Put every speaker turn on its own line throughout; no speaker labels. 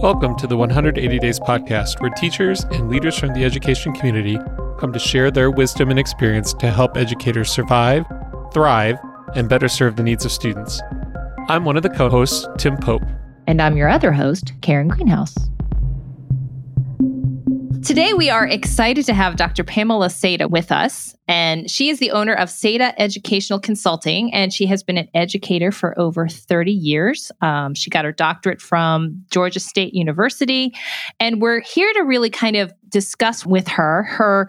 Welcome to the 180 Days podcast, where teachers and leaders from the education community come to share their wisdom and experience to help educators survive, thrive, and better serve the needs of students. I'm one of the co hosts, Tim Pope.
And I'm your other host, Karen Greenhouse. Today, we are excited to have Dr. Pamela Seda with us. And she is the owner of Seda Educational Consulting, and she has been an educator for over 30 years. Um, she got her doctorate from Georgia State University. And we're here to really kind of discuss with her her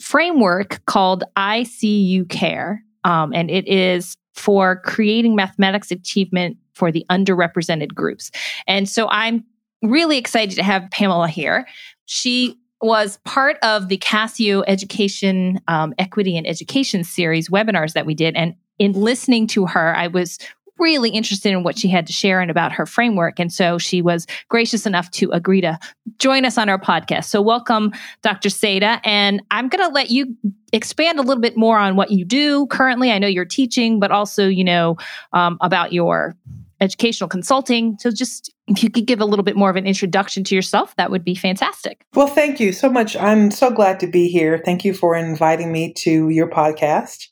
framework called ICU Care. Um, and it is for creating mathematics achievement for the underrepresented groups. And so I'm really excited to have Pamela here. She was part of the Casio Education um, Equity and Education series webinars that we did. And in listening to her, I was really interested in what she had to share and about her framework. And so she was gracious enough to agree to join us on our podcast. So, welcome, Dr. Seda. And I'm going to let you expand a little bit more on what you do currently. I know you're teaching, but also, you know, um, about your educational consulting. So just if you could give a little bit more of an introduction to yourself, that would be fantastic.
Well, thank you so much. I'm so glad to be here. Thank you for inviting me to your podcast.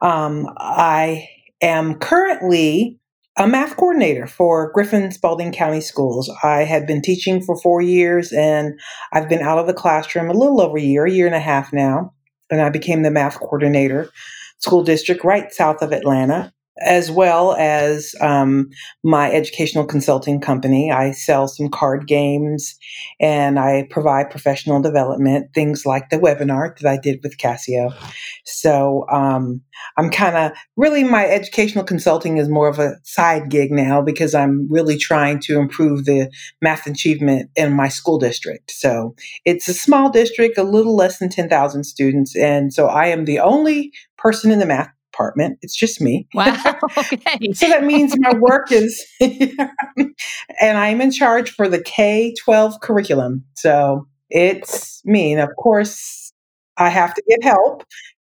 Um, I am currently a math coordinator for Griffin Spalding County Schools. I had been teaching for four years and I've been out of the classroom a little over a year, a year and a half now. And I became the math coordinator, school district right south of Atlanta as well as um, my educational consulting company. I sell some card games and I provide professional development, things like the webinar that I did with Casio. So um, I'm kind of really my educational consulting is more of a side gig now because I'm really trying to improve the math achievement in my school district. So it's a small district, a little less than 10,000 students. And so I am the only person in the math department. It's just me.
Wow. Okay.
so that means my work is, and I'm in charge for the K 12 curriculum. So it's me. And of course, I have to get help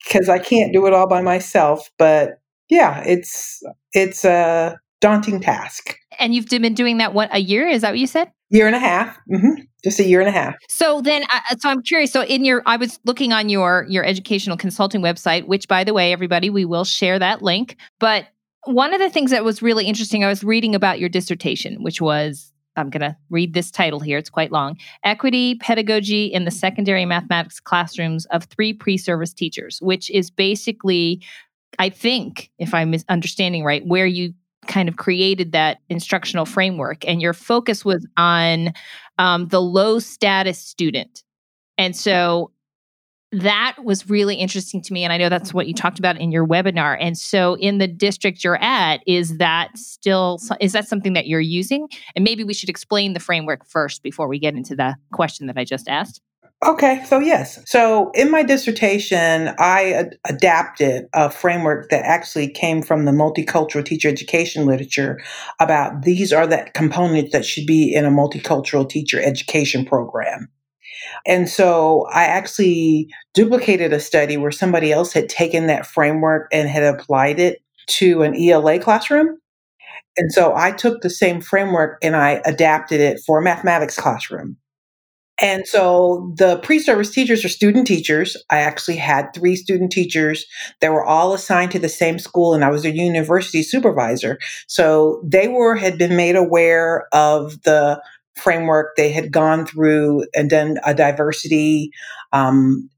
because I can't do it all by myself. But yeah, it's it's a daunting task.
And you've been doing that what a year? Is that what you said?
Year and a half. Mm-hmm. Just a year and a half.
So then, uh, so I'm curious. So in your, I was looking on your your educational consulting website, which by the way, everybody, we will share that link. But one of the things that was really interesting, I was reading about your dissertation, which was I'm going to read this title here. It's quite long. Equity Pedagogy in the Secondary Mathematics Classrooms of Three Pre Service Teachers, which is basically, I think, if I'm understanding right, where you kind of created that instructional framework and your focus was on um, the low status student. And so that was really interesting to me and i know that's what you talked about in your webinar. And so in the district you're at is that still is that something that you're using? And maybe we should explain the framework first before we get into the question that i just asked
Okay, so yes. So in my dissertation, I ad- adapted a framework that actually came from the multicultural teacher education literature about these are the components that should be in a multicultural teacher education program. And so I actually duplicated a study where somebody else had taken that framework and had applied it to an ELA classroom. And so I took the same framework and I adapted it for a mathematics classroom. And so the pre service teachers are student teachers. I actually had three student teachers that were all assigned to the same school, and I was a university supervisor. So they were, had been made aware of the framework. They had gone through and done a diversity um,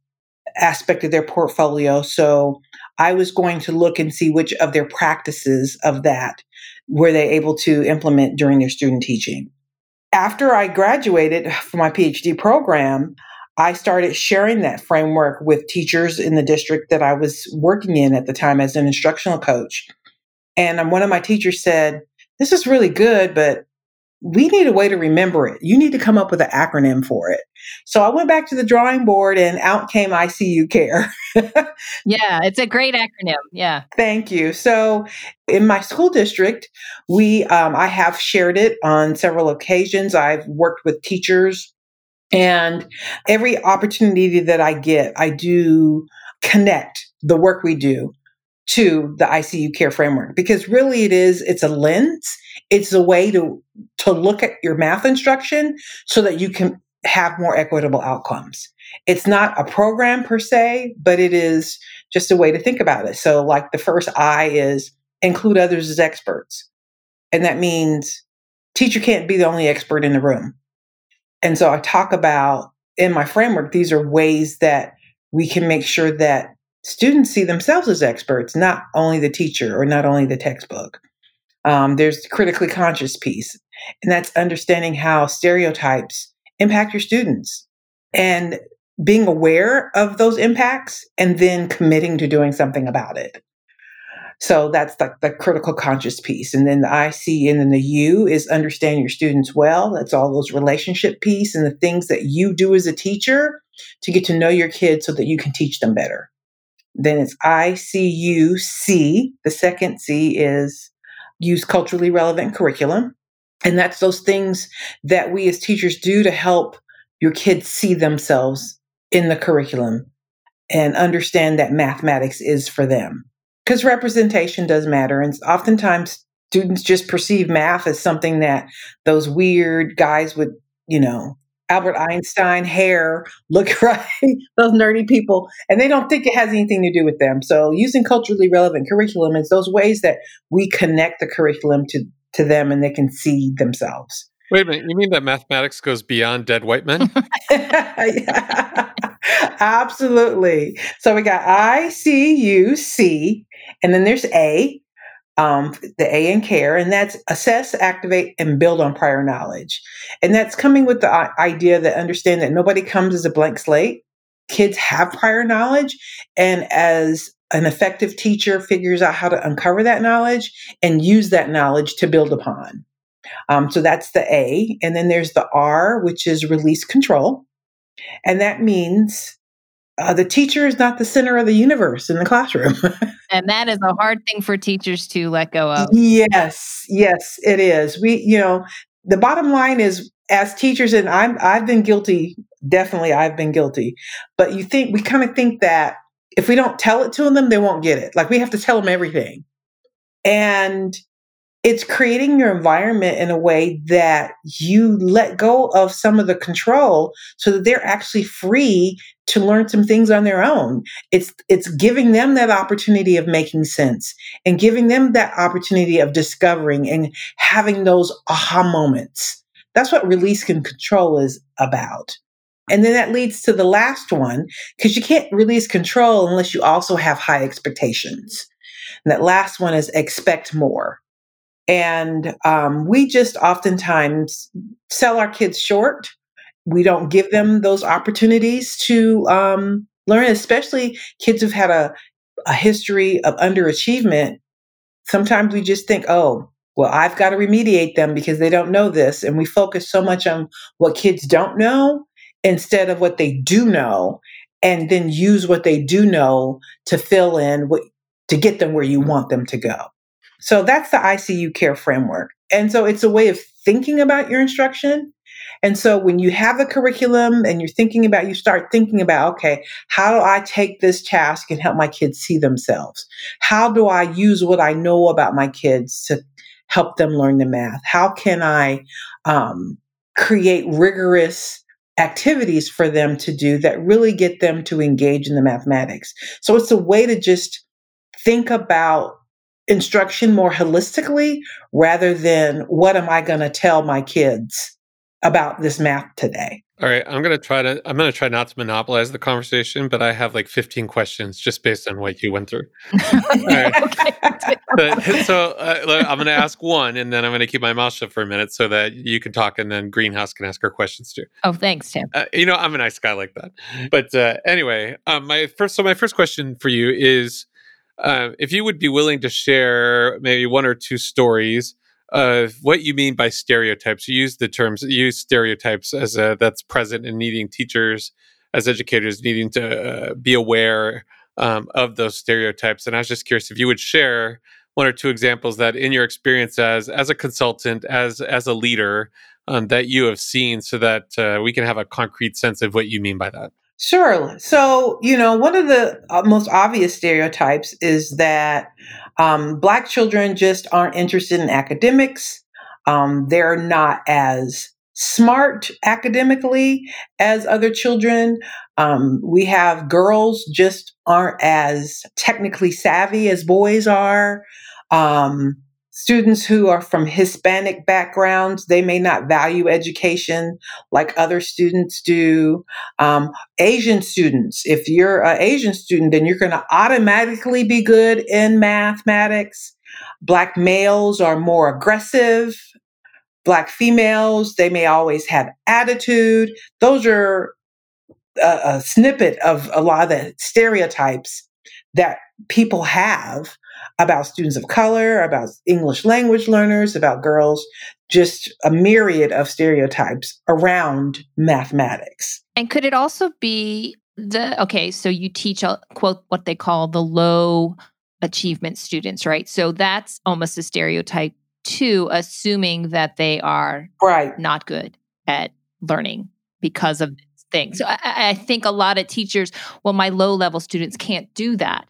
aspect of their portfolio. So I was going to look and see which of their practices of that were they able to implement during their student teaching after I graduated from my PhD program, I started sharing that framework with teachers in the district that I was working in at the time as an instructional coach. And one of my teachers said, This is really good, but we need a way to remember it. You need to come up with an acronym for it. So I went back to the drawing board and out came ICU Care.
yeah, it's a great acronym. Yeah.
Thank you. So in my school district, we um, I have shared it on several occasions. I've worked with teachers and every opportunity that I get, I do connect the work we do to the ICU care framework because really it is it's a lens It's a way to to look at your math instruction so that you can have more equitable outcomes. It's not a program per se, but it is just a way to think about it. So, like the first I is include others as experts. And that means teacher can't be the only expert in the room. And so I talk about in my framework, these are ways that we can make sure that students see themselves as experts, not only the teacher or not only the textbook. Um, there's the critically conscious piece, and that's understanding how stereotypes impact your students and being aware of those impacts and then committing to doing something about it. So that's like the critical conscious piece. And then the IC and then the U is understand your students well. That's all those relationship piece and the things that you do as a teacher to get to know your kids so that you can teach them better. Then it's I C U C. The second C is use culturally relevant curriculum. And that's those things that we as teachers do to help your kids see themselves in the curriculum and understand that mathematics is for them. Because representation does matter. And oftentimes students just perceive math as something that those weird guys with, you know, Albert Einstein hair look right, those nerdy people, and they don't think it has anything to do with them. So using culturally relevant curriculum is those ways that we connect the curriculum to, to them and they can see themselves.
Wait a minute, you mean that mathematics goes beyond dead white men?
yeah, absolutely. So we got I, C, U, C, and then there's A, um, the A in care, and that's assess, activate, and build on prior knowledge. And that's coming with the idea that understand that nobody comes as a blank slate. Kids have prior knowledge, and as an effective teacher figures out how to uncover that knowledge and use that knowledge to build upon. Um, so that's the A. And then there's the R, which is release control. And that means uh, the teacher is not the center of the universe in the classroom.
and that is a hard thing for teachers to let go of.
Yes, yes, it is. We, you know, the bottom line is as teachers, and I'm I've been guilty. Definitely, I've been guilty. But you think we kind of think that if we don't tell it to them, they won't get it. Like we have to tell them everything. And it's creating your environment in a way that you let go of some of the control so that they're actually free to learn some things on their own. It's it's giving them that opportunity of making sense and giving them that opportunity of discovering and having those aha moments. That's what release and control is about. And then that leads to the last one because you can't release control unless you also have high expectations. And that last one is expect more and um, we just oftentimes sell our kids short. We don't give them those opportunities to um, learn, especially kids who've had a, a history of underachievement. Sometimes we just think, oh, well, I've got to remediate them because they don't know this. And we focus so much on what kids don't know instead of what they do know, and then use what they do know to fill in what to get them where you want them to go. So that's the ICU care framework. And so it's a way of thinking about your instruction. And so when you have a curriculum and you're thinking about, you start thinking about, okay, how do I take this task and help my kids see themselves? How do I use what I know about my kids to help them learn the math? How can I um, create rigorous activities for them to do that really get them to engage in the mathematics? So it's a way to just think about instruction more holistically rather than what am I going to tell my kids about this math today.
All right, I'm going to try to I'm going to try not to monopolize the conversation, but I have like 15 questions just based on what you went through. but, so uh, I'm going to ask one and then I'm going to keep my mouth shut for a minute so that you can talk and then Greenhouse can ask her questions too.
Oh, thanks, Tim.
Uh, you know, I'm a nice guy like that. But uh, anyway, um, my first so my first question for you is uh, if you would be willing to share maybe one or two stories of what you mean by stereotypes. You use the terms, you use stereotypes as a, that's present in needing teachers as educators needing to uh, be aware um, of those stereotypes. And I was just curious if you would share one or two examples that, in your experience as as a consultant, as as a leader, um, that you have seen, so that uh, we can have a concrete sense of what you mean by that.
Sure. So, you know, one of the uh, most obvious stereotypes is that um, Black children just aren't interested in academics. Um, they're not as smart academically as other children. Um, we have girls just aren't as technically savvy as boys are. Um, students who are from Hispanic backgrounds, they may not value education like other students do. Um, Asian students, if you're an Asian student, then you're going to automatically be good in mathematics. Black males are more aggressive. Black females, they may always have attitude. Those are a, a snippet of a lot of the stereotypes that people have about students of color, about English language learners, about girls, just a myriad of stereotypes around mathematics.
And could it also be the okay, so you teach a quote what they call the low achievement students, right? So that's almost a stereotype too, assuming that they are
right
not good at learning because of things. So I, I think a lot of teachers, well, my low level students can't do that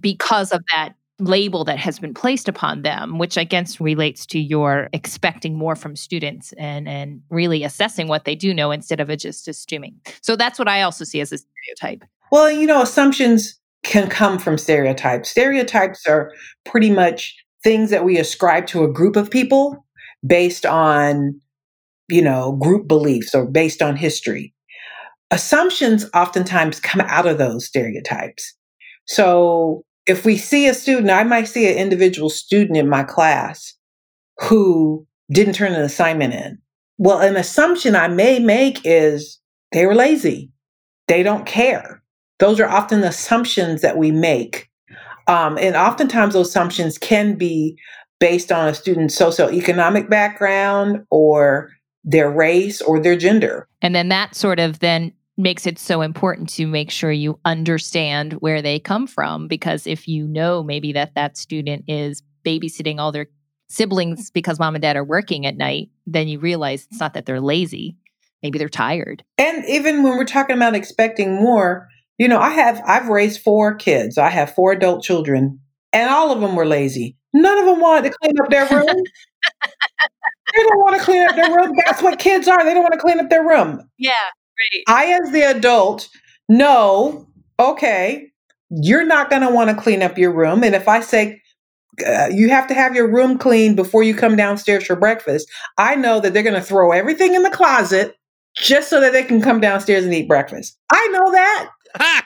because of that label that has been placed upon them, which I guess relates to your expecting more from students and and really assessing what they do know instead of just assuming. So that's what I also see as a stereotype.
Well, you know, assumptions can come from stereotypes. Stereotypes are pretty much things that we ascribe to a group of people based on, you know, group beliefs or based on history. Assumptions oftentimes come out of those stereotypes. So if we see a student, I might see an individual student in my class who didn't turn an assignment in. Well, an assumption I may make is they were lazy. They don't care. Those are often assumptions that we make. Um, and oftentimes those assumptions can be based on a student's socioeconomic background or their race or their gender.
And then that sort of then makes it so important to make sure you understand where they come from because if you know maybe that that student is babysitting all their siblings because mom and dad are working at night then you realize it's not that they're lazy. Maybe they're tired.
And even when we're talking about expecting more you know i have i've raised four kids. I have four adult children and all of them were lazy. None of them wanted to clean up their room. They don't want to clean up their room. That's what kids are. They don't want to clean up their room.
Yeah
I, as the adult, know, okay, you're not going to want to clean up your room. And if I say, uh, you have to have your room clean before you come downstairs for breakfast. I know that they're going to throw everything in the closet just so that they can come downstairs and eat breakfast. I know that.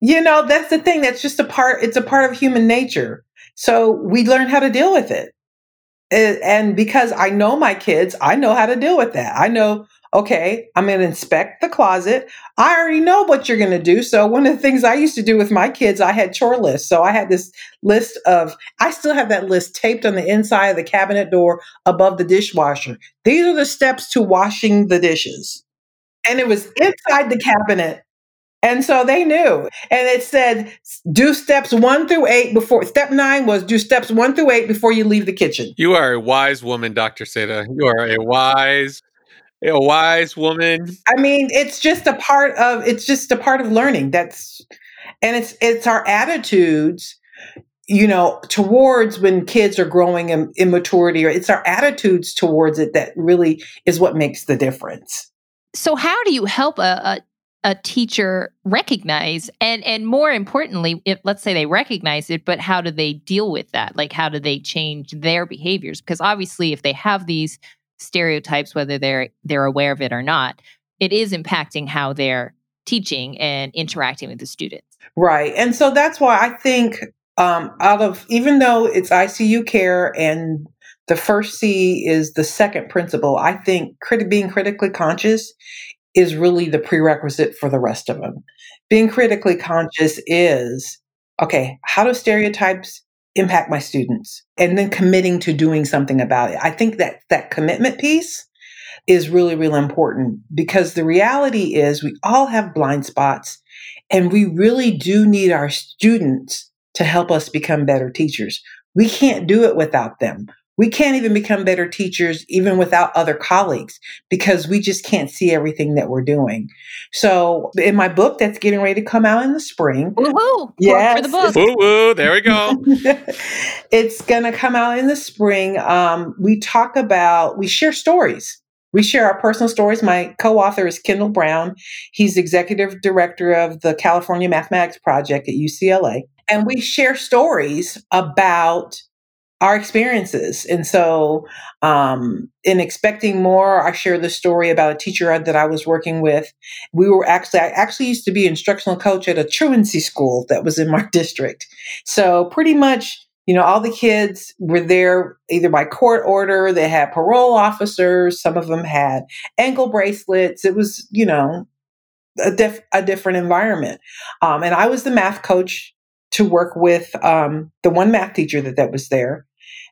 you know, that's the thing. That's just a part, it's a part of human nature. So we learn how to deal with it and because I know my kids, I know how to deal with that. I know, okay, I'm going to inspect the closet. I already know what you're going to do. So, one of the things I used to do with my kids, I had chore lists. So, I had this list of, I still have that list taped on the inside of the cabinet door above the dishwasher. These are the steps to washing the dishes. And it was inside the cabinet and so they knew. And it said, do steps one through eight before, step nine was do steps one through eight before you leave the kitchen.
You are a wise woman, Dr. Seda. You are a wise, a wise woman.
I mean, it's just a part of, it's just a part of learning. That's, and it's, it's our attitudes, you know, towards when kids are growing in immaturity, or it's our attitudes towards it that really is what makes the difference.
So, how do you help a, a a teacher recognize and and more importantly if let's say they recognize it but how do they deal with that? Like how do they change their behaviors? Because obviously if they have these stereotypes whether they're they're aware of it or not it is impacting how they're teaching and interacting with the students.
Right and so that's why i think um, out of even though it's icu care and the first c is the second principle i think crit- being critically conscious is really the prerequisite for the rest of them. Being critically conscious is okay, how do stereotypes impact my students? And then committing to doing something about it. I think that that commitment piece is really, really important because the reality is we all have blind spots and we really do need our students to help us become better teachers. We can't do it without them. We can't even become better teachers even without other colleagues because we just can't see everything that we're doing. So in my book that's getting ready to come out in the spring.
Woohoo! Yeah, for the book.
Woo woo, there we go.
it's gonna come out in the spring. Um, we talk about we share stories. We share our personal stories. My co-author is Kyndall Brown. He's executive director of the California Mathematics Project at UCLA. And we share stories about our experiences. And so, um, in expecting more, I share the story about a teacher that I was working with. We were actually, I actually used to be instructional coach at a truancy school that was in my district. So pretty much, you know, all the kids were there either by court order, they had parole officers, some of them had ankle bracelets. It was, you know, a, diff- a different environment. Um, and I was the math coach to work with um, the one math teacher that, that was there.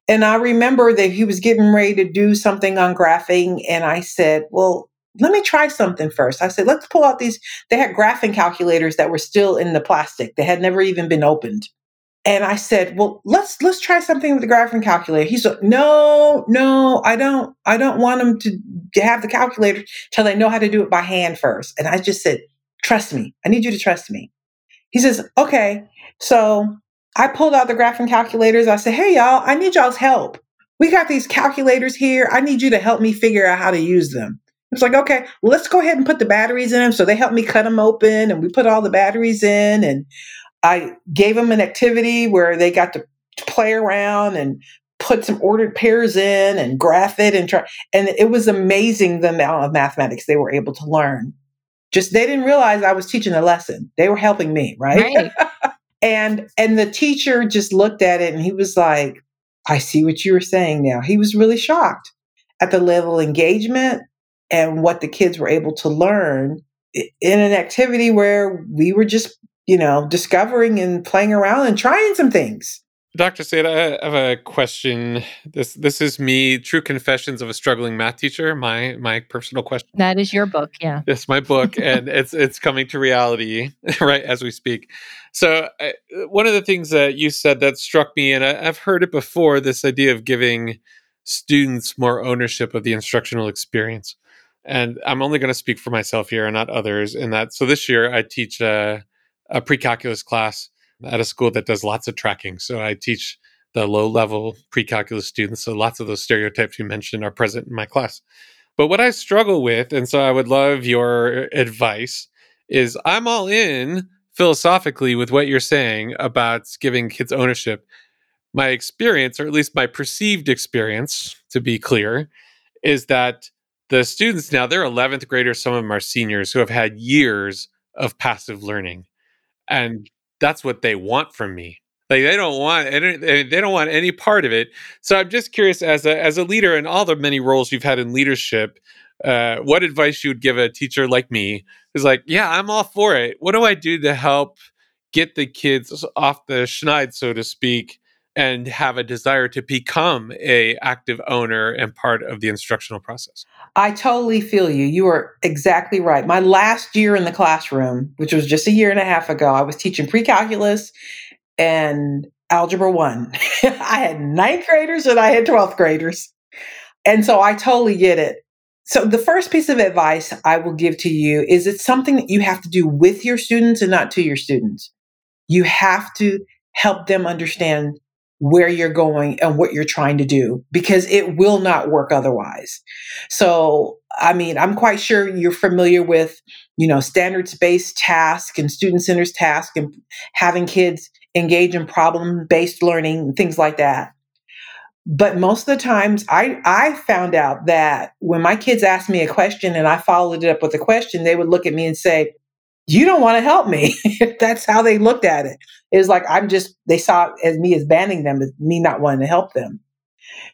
And I remember that he was getting ready to do something on graphing. And I said, well, let me try something first. I said, let's pull out these. They had graphing calculators that were still in the plastic. They had never even been opened. And I said, well, let's, let's try something with the graphing calculator. He said, no, no, I don't, I don't want them to, have the calculator till they know how to do it by hand first. And I just said, trust me. I need you to trust me. He says, okay. So I pulled out the graphing calculators. I said, hey, y'all, I need y'all's help. We got these calculators here. I need you to help me figure out how to use them. It's like, okay, well, let's go ahead and put the batteries in them. So they helped me cut them open and we put all the batteries in. And I gave them an activity where they got to play around and put some ordered pairs in and graph it and try. And it was amazing the amount of mathematics they were able to learn. Just they didn't realize I was teaching a lesson. They were helping me, right? right. And and the teacher just looked at it and he was like, I see what you were saying now. He was really shocked at the level of engagement and what the kids were able to learn in an activity where we were just, you know, discovering and playing around and trying some things.
Dr. Seda, I have a question. This this is me, True Confessions of a Struggling Math Teacher, my my personal question.
That is your book, yeah.
It's my book and it's it's coming to reality right as we speak. So, I, one of the things that you said that struck me and I, I've heard it before, this idea of giving students more ownership of the instructional experience. And I'm only going to speak for myself here and not others in that. So this year I teach a, a pre-calculus class at a school that does lots of tracking. So I teach the low level pre calculus students. So lots of those stereotypes you mentioned are present in my class. But what I struggle with, and so I would love your advice, is I'm all in philosophically with what you're saying about giving kids ownership. My experience, or at least my perceived experience, to be clear, is that the students now, they're 11th graders, some of them are seniors who have had years of passive learning. And that's what they want from me. Like they don't want they don't want any part of it. So I'm just curious, as a as a leader in all the many roles you've had in leadership, uh, what advice you would give a teacher like me? Is like, yeah, I'm all for it. What do I do to help get the kids off the schneid, so to speak, and have a desire to become a active owner and part of the instructional process.
I totally feel you. You are exactly right. My last year in the classroom, which was just a year and a half ago, I was teaching pre-calculus and algebra 1. I had ninth graders and I had 12th graders. And so I totally get it. So the first piece of advice I will give to you is it's something that you have to do with your students and not to your students. You have to help them understand where you're going and what you're trying to do because it will not work otherwise. So, I mean, I'm quite sure you're familiar with, you know, standards based task and student centers task and having kids engage in problem based learning, things like that. But most of the times I, I found out that when my kids asked me a question and I followed it up with a question, they would look at me and say, you don't want to help me. That's how they looked at it. It was like I'm just they saw as me as banning them as me not wanting to help them.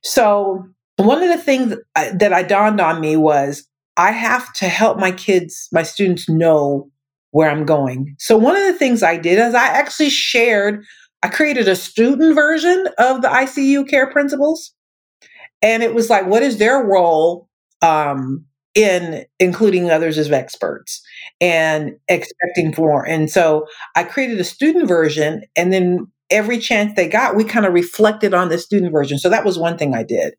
So one of the things that I dawned on me was I have to help my kids, my students know where I'm going. So one of the things I did is I actually shared, I created a student version of the ICU care principles. And it was like, what is their role um, in including others as experts and expecting more. And so I created a student version and then every chance they got, we kind of reflected on the student version. So that was one thing I did.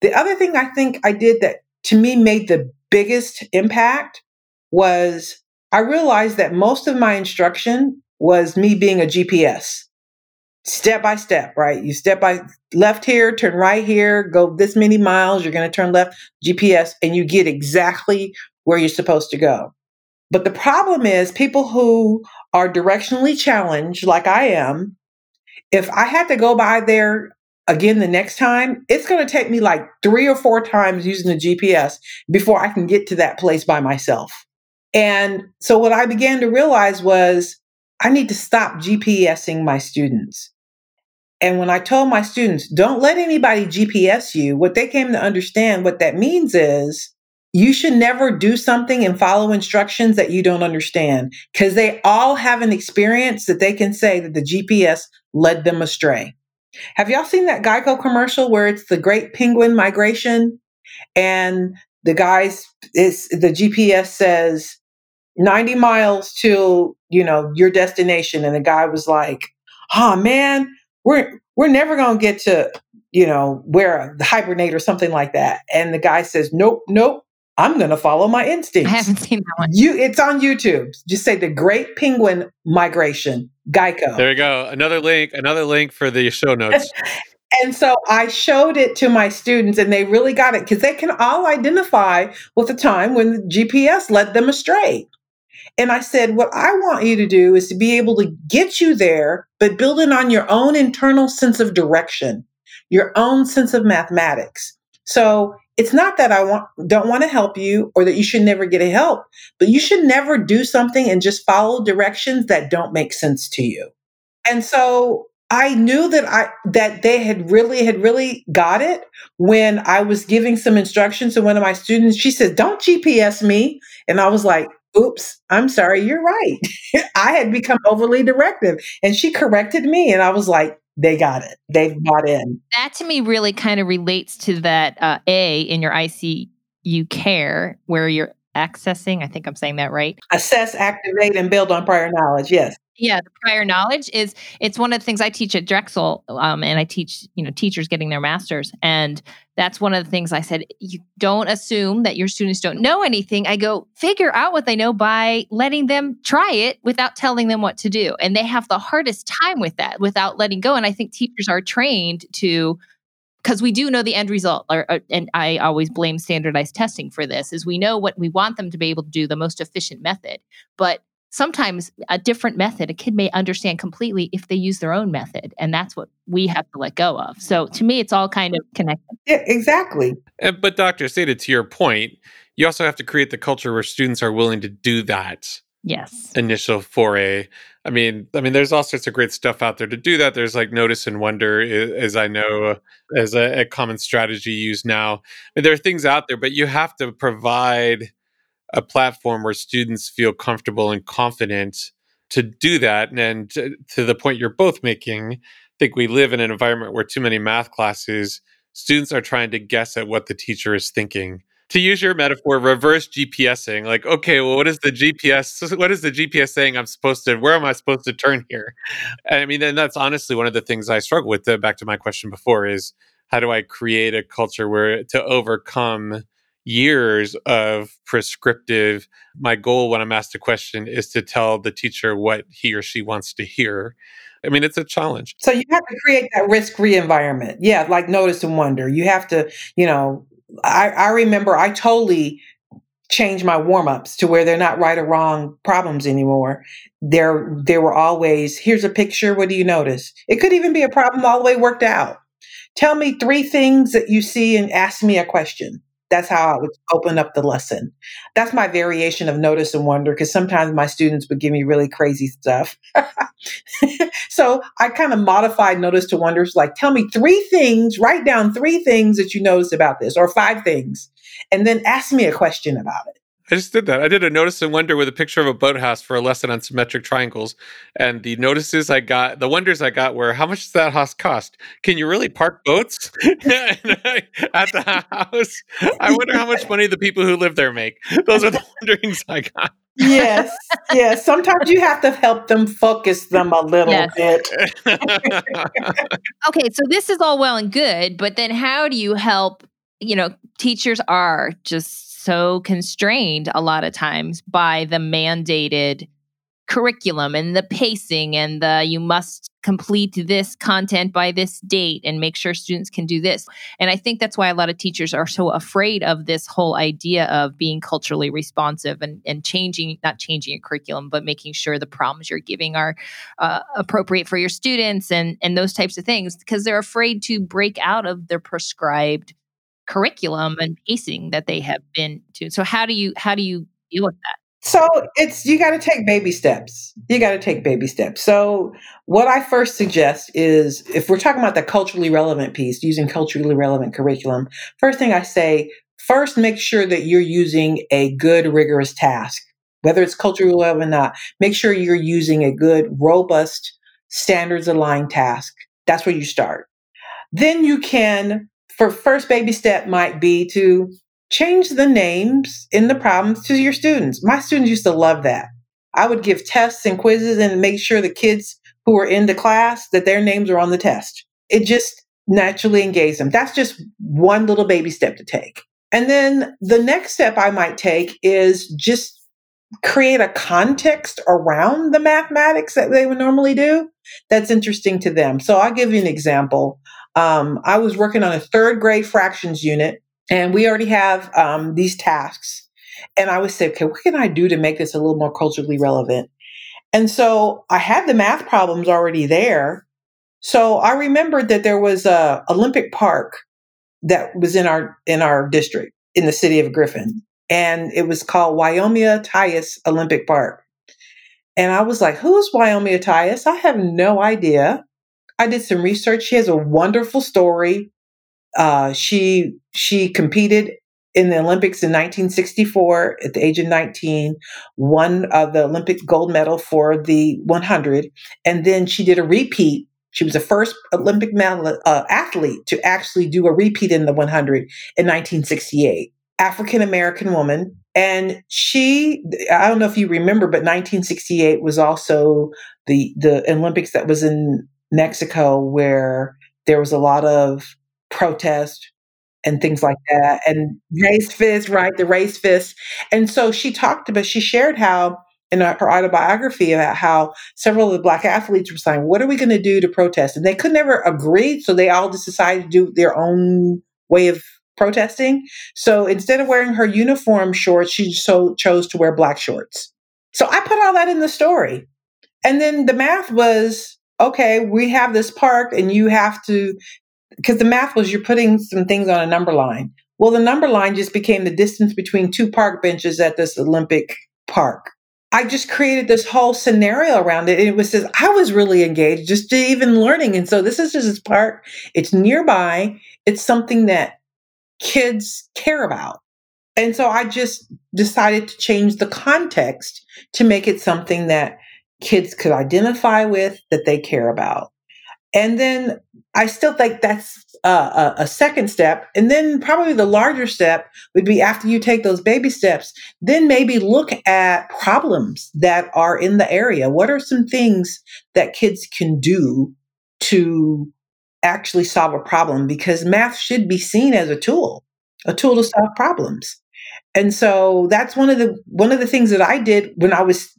The other thing I think I did that to me made the biggest impact was I realized that most of my instruction was me being a GPS. Step by step, right? You step by left here, turn right here, go this many miles, you're going to turn left, GPS, and you get exactly where you're supposed to go. But the problem is people who are directionally challenged, like I am, if I had to go by there again the next time, it's going to take me like three or four times using the GPS before I can get to that place by myself. And so what I began to realize was I need to stop GPSing my students. And when I told my students, don't let anybody GPS you, what they came to understand, what that means is you should never do something and follow instructions that you don't understand because they all have an experience that they can say that the GPS led them astray. Have y'all seen that Geico commercial where it's the great penguin migration and the guys is the GPS says 90 miles to, you know, your destination and the guy was like, "Oh man, we're we're never going to get to, you know, where hibernate or something like that." And the guy says, "Nope, nope. I'm going to follow my instincts."
I haven't seen that one.
You it's on YouTube. Just say the Great Penguin Migration, Geico.
There you go. Another link, another link for the show notes.
And so I showed it to my students and they really got it because they can all identify with the time when the GPS led them astray. And I said, what I want you to do is to be able to get you there, but building on your own internal sense of direction, your own sense of mathematics. So it's not that I want, don't want to help you or that you should never get a help, but you should never do something and just follow directions that don't make sense to you. And so I knew that I that they had really had really got it when I was giving some instructions to one of my students. She said, "Don't GPS me," and I was like, "Oops, I'm sorry. You're right. I had become overly directive." And she corrected me, and I was like, "They got it. They've bought in."
That to me really kind of relates to that uh, A in your ICU care where you're accessing. I think I'm saying that right.
Assess, activate, and build on prior knowledge. Yes.
Yeah, the prior knowledge is it's one of the things I teach at Drexel, um, and I teach you know teachers getting their masters, and that's one of the things I said. You don't assume that your students don't know anything. I go figure out what they know by letting them try it without telling them what to do, and they have the hardest time with that without letting go. And I think teachers are trained to because we do know the end result or, or, and i always blame standardized testing for this is we know what we want them to be able to do the most efficient method but sometimes a different method. A kid may understand completely if they use their own method and that's what we have to let go of. So to me it's all kind of connected.
Yeah exactly.
Eh, but dr Seda to your point you also have to create the culture where students are willing to do that
yes.
initial foray. I mean i mean there's all sorts of great stuff out there to do that. There's like notice and wonder as i know as a, a common strategy used now. I mean, there are things out there but you have to provide a platform where students feel comfortable and confident to do that. And to, to, the point you're both making, I think we live in an environment where too many math classes, students are trying to guess at what the teacher is thinking. To use your metaphor, reverse GPSing, like, okay, well, what is the GPS? What is the GPS saying I'm supposed to, where am I supposed to turn here? I mean, and that's honestly one of the things I struggle with. Uh, back to my question before is how do I create a culture where to overcome years of prescriptive. My goal when I'm asked a question is to tell the teacher what he or she wants to hear. I mean, it's a challenge.
So you have to create that risk free environment. Yeah, like notice and wonder. You have to, you know, I, I remember I totally change my warm ups to where they're not right or wrong problems anymore. There, there were always, here's a picture. What do you notice? It could even be a problem all the way worked out. Tell me three things that you see and ask me a question that's how I would open up the lesson. That's my variation of notice and wonder because sometimes my students would give me really crazy stuff. so I kind of modified notice to wonders like, tell me three things, write down three things that you noticed about this, or five things, and then ask me a question about it.
I just did that. I did a notice and wonder with a picture of a boathouse for a lesson on symmetric triangles. And the notices I got, the wonders I got were how much does that house cost? Can you really park boats at the house? I wonder how much money the people who live there make. Those are the wonderings I got.
yes, yes. Sometimes you have to help them focus them a little yes. bit.
okay, so this is all well and good, but then how do you help? You know, teachers are just so constrained a lot of times by the mandated curriculum and the pacing and the you must complete this content by this date and make sure students can do this. And I think that's why a lot of teachers are so afraid of this whole idea of being culturally responsive and, and changing, not changing a curriculum, but making sure the problems you're giving are uh, appropriate for your students and, and those types of things because they're afraid to break out of their prescribed curriculum and pacing that they have been to. So how do you how do you deal with that?
So it's you got to take baby steps. You got to take baby steps. So what I first suggest is if we're talking about the culturally relevant piece, using culturally relevant curriculum, first thing I say, first make sure that you're using a good rigorous task. Whether it's culturally relevant or not, make sure you're using a good, robust, standards aligned task. That's where you start. Then you can, for first baby step might be to change the names in the problems to your students. My students used to love that. I would give tests and quizzes and make sure the kids who were in the class that their names are on the test. It just naturally engaged them. That's just one little baby step to take. And then the next step I might take is just create a context around the mathematics that they would normally do that's interesting to them. So I'll give you an example. Um, I was working on a third grade fractions unit and we already have um, these tasks. And I would say, okay, what can I do to make this a little more culturally relevant? And so I had the math problems already there. So I remembered that there was a Olympic Park that was in our in our district in the city of Griffin, and it was called Wyomia Tyus Olympic Park. And I was like, "Who's Wyomia Tyus? I have no idea." I did some research. She has a wonderful story. Uh, she she competed in the Olympics in 1964 at the age of 19, won uh, the Olympic gold medal for the 100, and then she did a repeat. She was the first Olympic medal, uh, athlete to actually do a repeat in the 100 in 1968. African American woman. And she, I don't know if you remember, but 1968 was also the, the Olympics that was in Mexico where there was a lot of protest and things like that and raise fist right the raise fist and so she talked about she shared how in her autobiography about how several of the black athletes were saying what are we going to do to protest? And they could never agree so they all just decided to do their own way of protesting. So instead of wearing her uniform shorts she so chose to wear black shorts. So i put all that in the story. And then the math was okay we have this park and you have to because the math was you're putting some things on a number line. Well, the number line just became the distance between two park benches at this Olympic park. I just created this whole scenario around it. And it was just, I was really engaged just even learning. And so this is just this park. It's nearby. It's something that kids care about. And so I just decided to change the context to make it something that kids could identify with, that they care about. And then I still think that's a, a, second step. And then probably the larger step would be after you take those baby steps, then maybe look at problems that are in the area. What are some things that kids can do to actually solve a problem? Because math should be seen as a tool, a tool to solve problems. And so that's one of the one of the things that I did when I was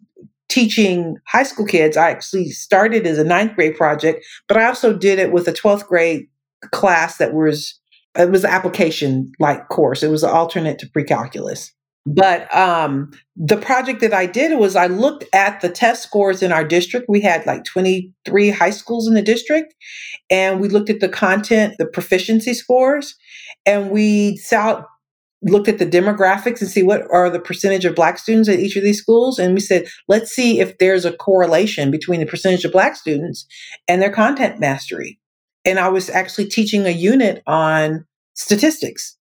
teaching high school kids. I actually started as a ninth grade project, but I also did it with a 12th grade class that was, it was an application like course. It was an alternate to pre-calculus. But um, the project that I did was I looked at the test scores in our district. We had like 23 high schools in the district, and we looked at the content, the proficiency scores, and we saw looked at the demographics and see what are the percentage of black students at each of these schools and we said let's see if there's a correlation between the percentage of black students and their content mastery. And i was actually teaching a unit on statistics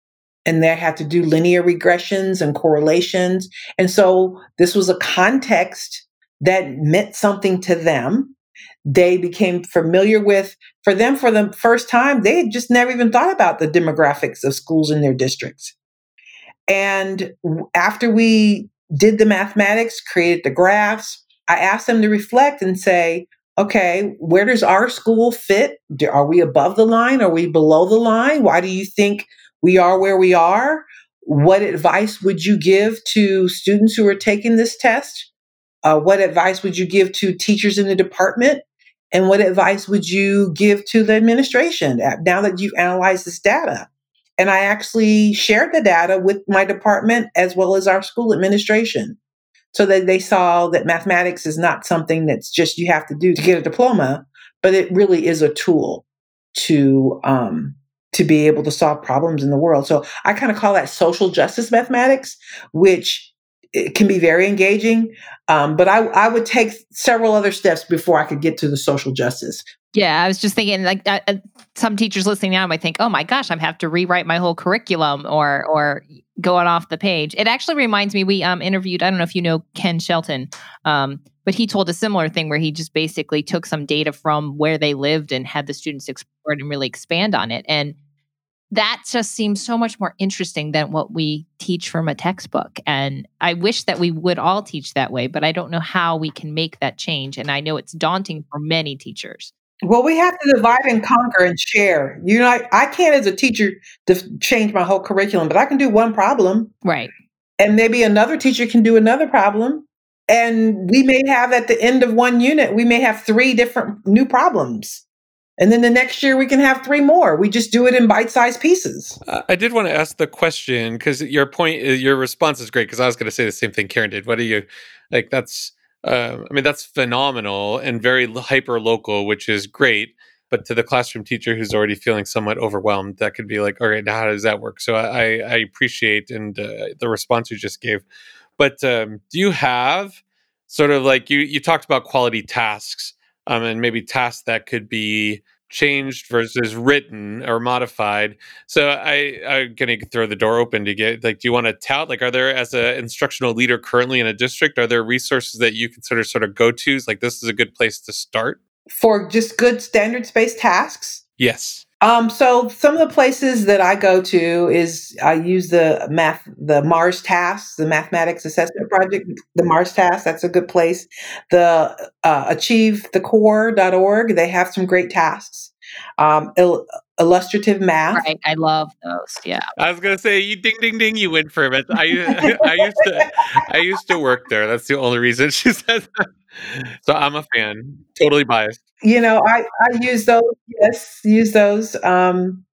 and they had to do linear regressions and correlations. And so this was a context that meant something to them. They became familiar with for them for the first time they had just never even thought about the demographics of schools in their districts and after we did the mathematics, created the graphs, I asked them to reflect and say, okay, where does our school fit? Are we above the line? Are we below the line? Why do you think we are where we are? What advice would you give to students who are taking this test? Uh, what advice would you give to teachers in the department? And what advice would you give to the administration now that you've analyzed this data? And I actually shared the data with my department as well as our school administration so that they saw that mathematics is not something that's just you have to do to get a diploma, but it really is a tool to um, to be able to solve problems in the world. So I kind of call that social justice mathematics, which it can be very engaging. Um, but I, I would take several other steps before I could get to the social justice.
Yeah, I was just thinking like uh, uh some teachers listening now might think, "Oh my gosh, I'm have to rewrite my whole curriculum or or going off the page." It actually reminds me we um, interviewed. I don't know if you know Ken Shelton, um, but he told a similar thing where he just basically took some data from where they lived and had the students explore it and really expand on it. And that just seems so much more interesting than what we teach from a textbook. And I wish that we would all teach that way, but I don't know how we can make that change. And I know it's daunting for many teachers.
Well, we have to divide and conquer and share. You know, I, I can't as a teacher def- change my whole curriculum, but I can do one problem.
Right.
And maybe another teacher can do another problem. And we may have at the end of one unit, we may have three different new problems. And then the next year we can have three more. We just do it in bite sized pieces.
I did want to ask the question because your point, uh, your response is great. Because I was going to say the same thing Karen did. What do you like? That's, uh, I mean, that's phenomenal and very hyper local, which is great. But to the classroom teacher who's already feeling somewhat overwhelmed, that could be like, all right, now how does that work? So I, I appreciate and uh, the response you just gave. But um, do you have sort of like you you talked about quality tasks? um, and maybe tasks that could be changed versus written or modified. So I, I'm to throw the door open to get like, do you want to tout? Like, are there as an instructional leader currently in a district, are there resources that you consider sort of go tos? Like, this is a good place to start
for just good standards based tasks.
Yes.
Um, so some of the places that I go to is I use the math, the Mars tasks, the mathematics assessment project, the Mars task. That's a good place. The uh, achievethecore.org. They have some great tasks. Um, il- illustrative math.
Right. I love those. Yeah.
I was gonna say you ding ding ding you win for it. I I used to I used to work there. That's the only reason she says that. So I'm a fan. Totally biased
you know, I, I use those. Yes, use those. Um,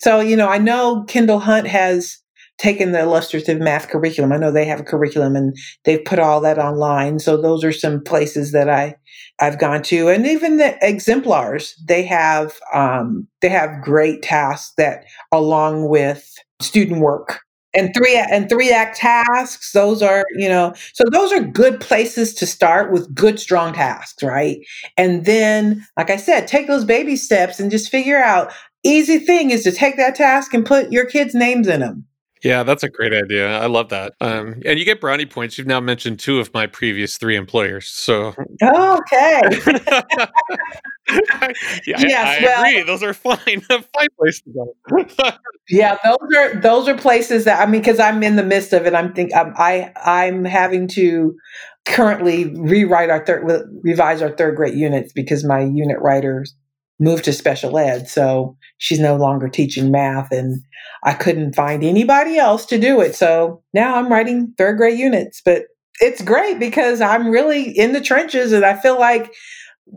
so, you know, I know Kendall Hunt has taken the illustrative math curriculum. I know they have a curriculum and they've put all that online. So those are some places that I I've gone to, and even the exemplars they have um, they have great tasks that along with student work and three and three act tasks those are you know so those are good places to start with good strong tasks right? And then like i said take those baby steps and just figure out easy thing is to take that task and put your kids names in them
yeah, that's a great idea. I love that. Um, and you get brownie points. You've now mentioned two of my previous three employers. So
okay.
yeah, yes, I, I well, agree. Those are fine. fine places to
go. yeah, those are those are places that I mean, because I'm in the midst of it. I'm think I'm, I I'm having to currently rewrite our third revise our third grade units because my unit writers moved to special ed. So she's no longer teaching math and I couldn't find anybody else to do it. So now I'm writing third grade units, but it's great because I'm really in the trenches and I feel like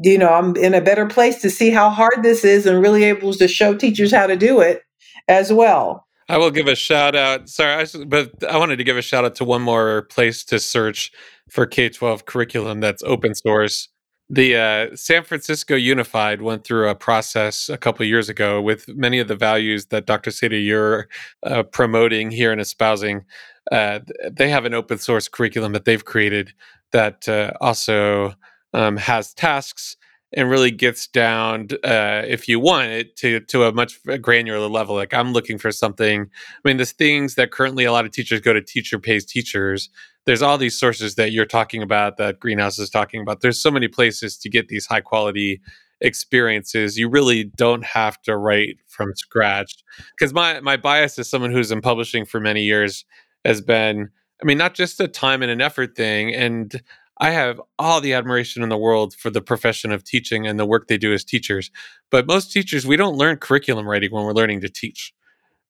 you know, I'm in a better place to see how hard this is and really able to show teachers how to do it as well.
I will give a shout out. Sorry, I, but I wanted to give a shout out to one more place to search for K 12 curriculum that's open source. The uh, San Francisco Unified went through a process a couple years ago with many of the values that Dr. Seda you're uh, promoting here and espousing. Uh, they have an open source curriculum that they've created that uh, also um, has tasks and really gets down uh, if you want it to to a much granular level like i'm looking for something i mean there's things that currently a lot of teachers go to teacher pays teachers there's all these sources that you're talking about that greenhouse is talking about there's so many places to get these high quality experiences you really don't have to write from scratch because my my bias as someone who's in publishing for many years has been I mean, not just a time and an effort thing. And I have all the admiration in the world for the profession of teaching and the work they do as teachers. But most teachers, we don't learn curriculum writing when we're learning to teach.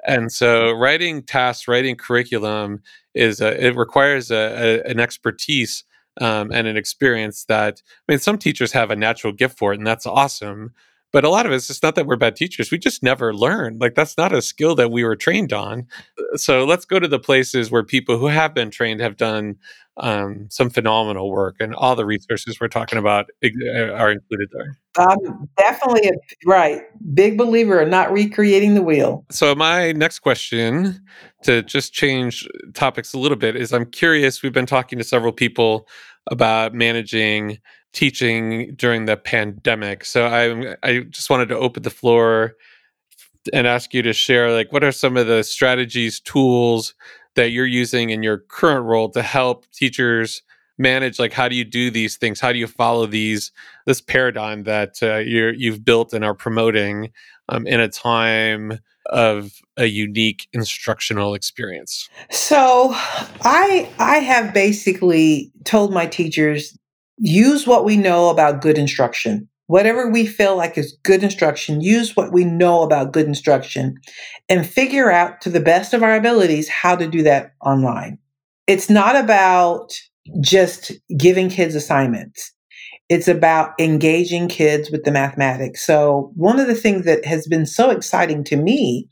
And so, writing tasks, writing curriculum is a, it requires a, a, an expertise um, and an experience that I mean, some teachers have a natural gift for it, and that's awesome. But a lot of us, it's not that we're bad teachers. We just never learned. Like that's not a skill that we were trained on. So let's go to the places where people who have been trained have done um, some phenomenal work, and all the resources we're talking about uh, are included there.
I'm definitely a, right. Big believer in not recreating the wheel.
So my next question, to just change topics a little bit, is I'm curious. We've been talking to several people about managing teaching during the pandemic. So I I just wanted to open the floor and ask you to share like what are some of the strategies, tools that you're using in your current role to help teachers manage like how do you do these things? How do you follow these this paradigm that uh, you you've built and are promoting um, in a time of a unique instructional experience?
So i i have basically told my teachers use what we know about good instruction. Whatever we feel like is good instruction use what we know about good instruction and figure out to the best of our abilities how to do that online. It's not about just giving kids assignments. It's about engaging kids with the mathematics. So, one of the things that has been so exciting to me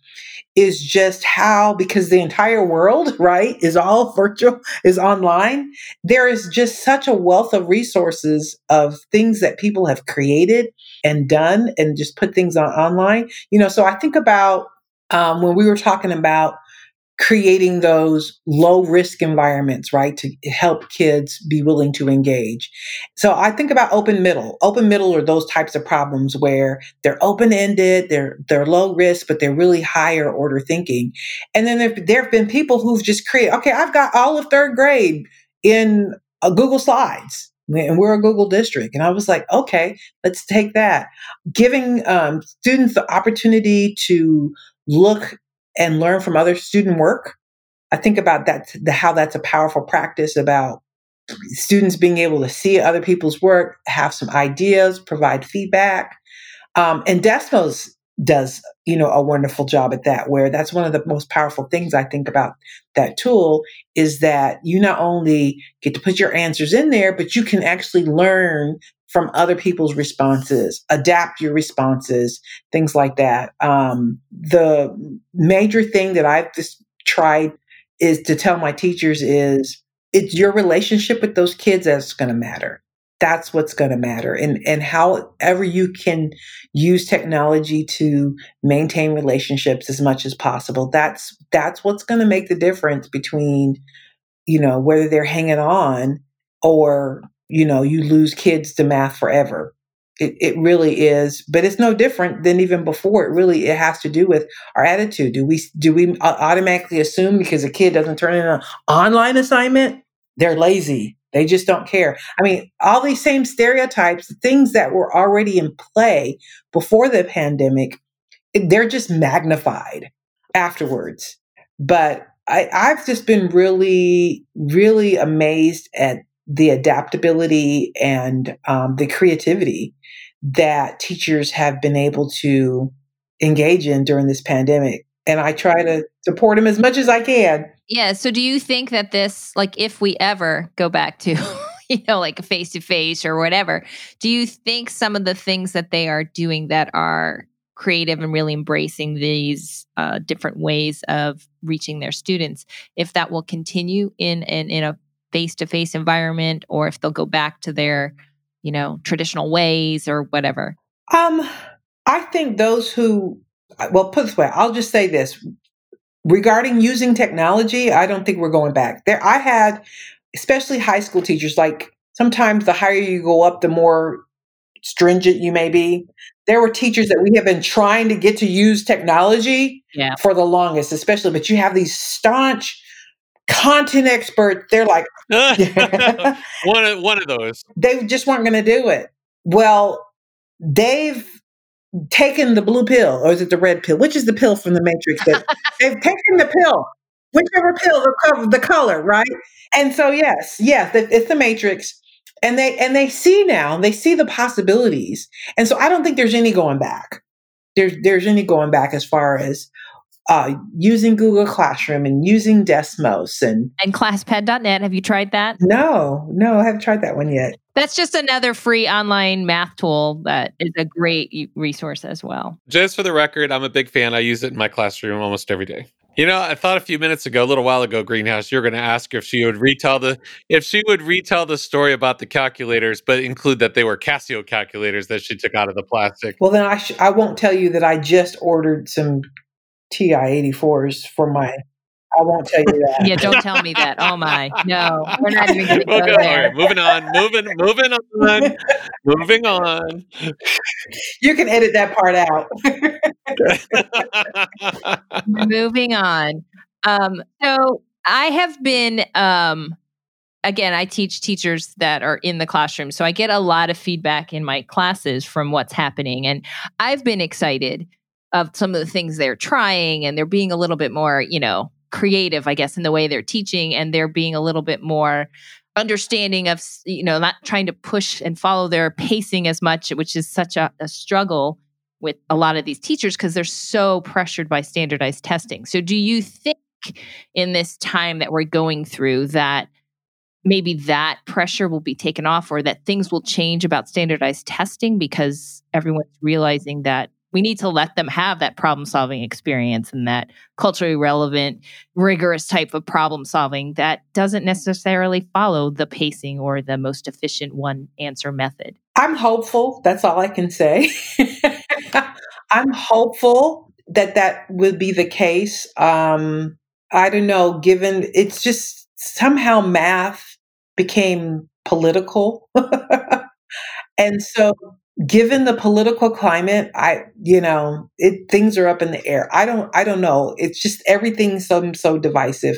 is just how, because the entire world, right, is all virtual, is online, there is just such a wealth of resources of things that people have created and done and just put things on online. You know, so I think about um, when we were talking about creating those low risk environments, right, to help kids be willing to engage. So I think about open middle. Open middle are those types of problems where they're open ended, they're they're low risk, but they're really higher order thinking. And then there, there have been people who've just created, okay, I've got all of third grade in a Google Slides. And we're a Google district. And I was like, okay, let's take that. Giving um, students the opportunity to look and learn from other student work. I think about that, the, how that's a powerful practice about students being able to see other people's work, have some ideas, provide feedback. Um, and Desmos does, you know, a wonderful job at that, where that's one of the most powerful things I think about that tool is that you not only get to put your answers in there, but you can actually learn from other people's responses, adapt your responses, things like that. Um, the major thing that I've just tried is to tell my teachers is it's your relationship with those kids that's going to matter. That's what's going to matter. And, and however you can use technology to maintain relationships as much as possible, that's, that's what's going to make the difference between, you know, whether they're hanging on or you know, you lose kids to math forever. It, it really is, but it's no different than even before. It really it has to do with our attitude. Do we do we automatically assume because a kid doesn't turn in an online assignment, they're lazy. They just don't care. I mean, all these same stereotypes, things that were already in play before the pandemic, they're just magnified afterwards. But I, I've just been really, really amazed at the adaptability and um, the creativity that teachers have been able to engage in during this pandemic. And I try to support them as much as I can.
Yeah. So, do you think that this, like, if we ever go back to, you know, like a face to face or whatever, do you think some of the things that they are doing that are creative and really embracing these uh, different ways of reaching their students, if that will continue in in, in a face to face environment or if they'll go back to their, you know, traditional ways or whatever?
Um, I think those who, well, put this way, I'll just say this regarding using technology, I don't think we're going back there. I had, especially high school teachers, like sometimes the higher you go up, the more stringent you may be. There were teachers that we have been trying to get to use technology yeah. for the longest, especially, but you have these staunch content experts, they're like
one of one of those.
They just weren't going to do it. Well, they've taken the blue pill, or is it the red pill? Which is the pill from the Matrix? That they've taken the pill. whichever pill the the color, right? And so yes, yes, it's the matrix. And they and they see now, they see the possibilities. And so I don't think there's any going back. There's there's any going back as far as uh, using Google Classroom and using Desmos and
and ClassPad.net. Have you tried that?
No, no, I haven't tried that one yet.
That's just another free online math tool that is a great resource as well.
Just for the record, I'm a big fan. I use it in my classroom almost every day. You know, I thought a few minutes ago, a little while ago, Greenhouse, you were going to ask if she would retell the if she would retell the story about the calculators, but include that they were Casio calculators that she took out of the plastic.
Well, then I sh- I won't tell you that I just ordered some TI 84s for my I won't tell you that.
yeah, don't tell me that. Oh my, no, we're not even going to go okay, there.
Right, moving on, moving, moving on, moving on.
You can edit that part out.
moving on. Um, so I have been. Um, again, I teach teachers that are in the classroom, so I get a lot of feedback in my classes from what's happening, and I've been excited of some of the things they're trying, and they're being a little bit more, you know, creative, I guess, in the way they're teaching, and they're being a little bit more understanding of, you know, not trying to push and follow their pacing as much, which is such a, a struggle with a lot of these teachers because they're so pressured by standardized testing. So, do you think in this time that we're going through that? maybe that pressure will be taken off or that things will change about standardized testing because everyone's realizing that we need to let them have that problem solving experience and that culturally relevant, rigorous type of problem solving that doesn't necessarily follow the pacing or the most efficient one answer method.
I'm hopeful. That's all I can say. I'm hopeful that that will be the case. Um, I don't know, given it's just somehow math became political. and so given the political climate i you know it things are up in the air. I don't i don't know. It's just everything's so so divisive.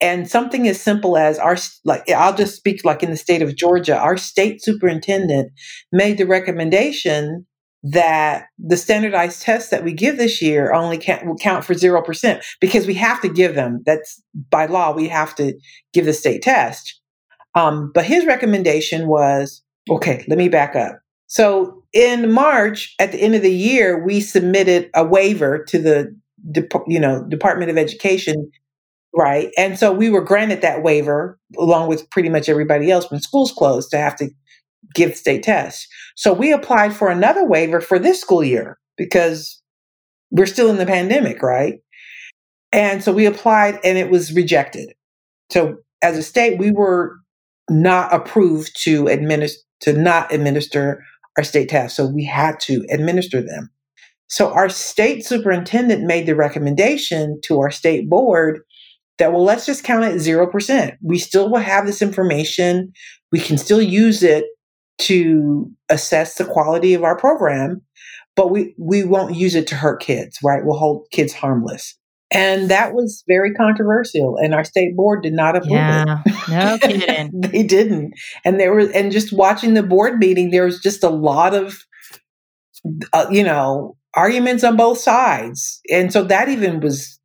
And something as simple as our like i'll just speak like in the state of georgia our state superintendent made the recommendation that the standardized tests that we give this year only can, will count for 0% because we have to give them. That's by law we have to give the state test. Um, but his recommendation was okay let me back up so in March, at the end of the year, we submitted a waiver to the you know Department of Education, right? And so we were granted that waiver along with pretty much everybody else when schools closed to have to give state tests. So we applied for another waiver for this school year because we're still in the pandemic, right? And so we applied and it was rejected. So as a state, we were not approved to administer to not administer our state tests. So we had to administer them. So our state superintendent made the recommendation to our state board that, well, let's just count it 0%. We still will have this information. We can still use it to assess the quality of our program, but we, we won't use it to hurt kids, right? We'll hold kids harmless. And that was very controversial, and our state board did not approve
yeah, it. No kidding.
they didn't. And there was, and just watching the board meeting, there was just a lot of, uh, you know, arguments on both sides, and so that even was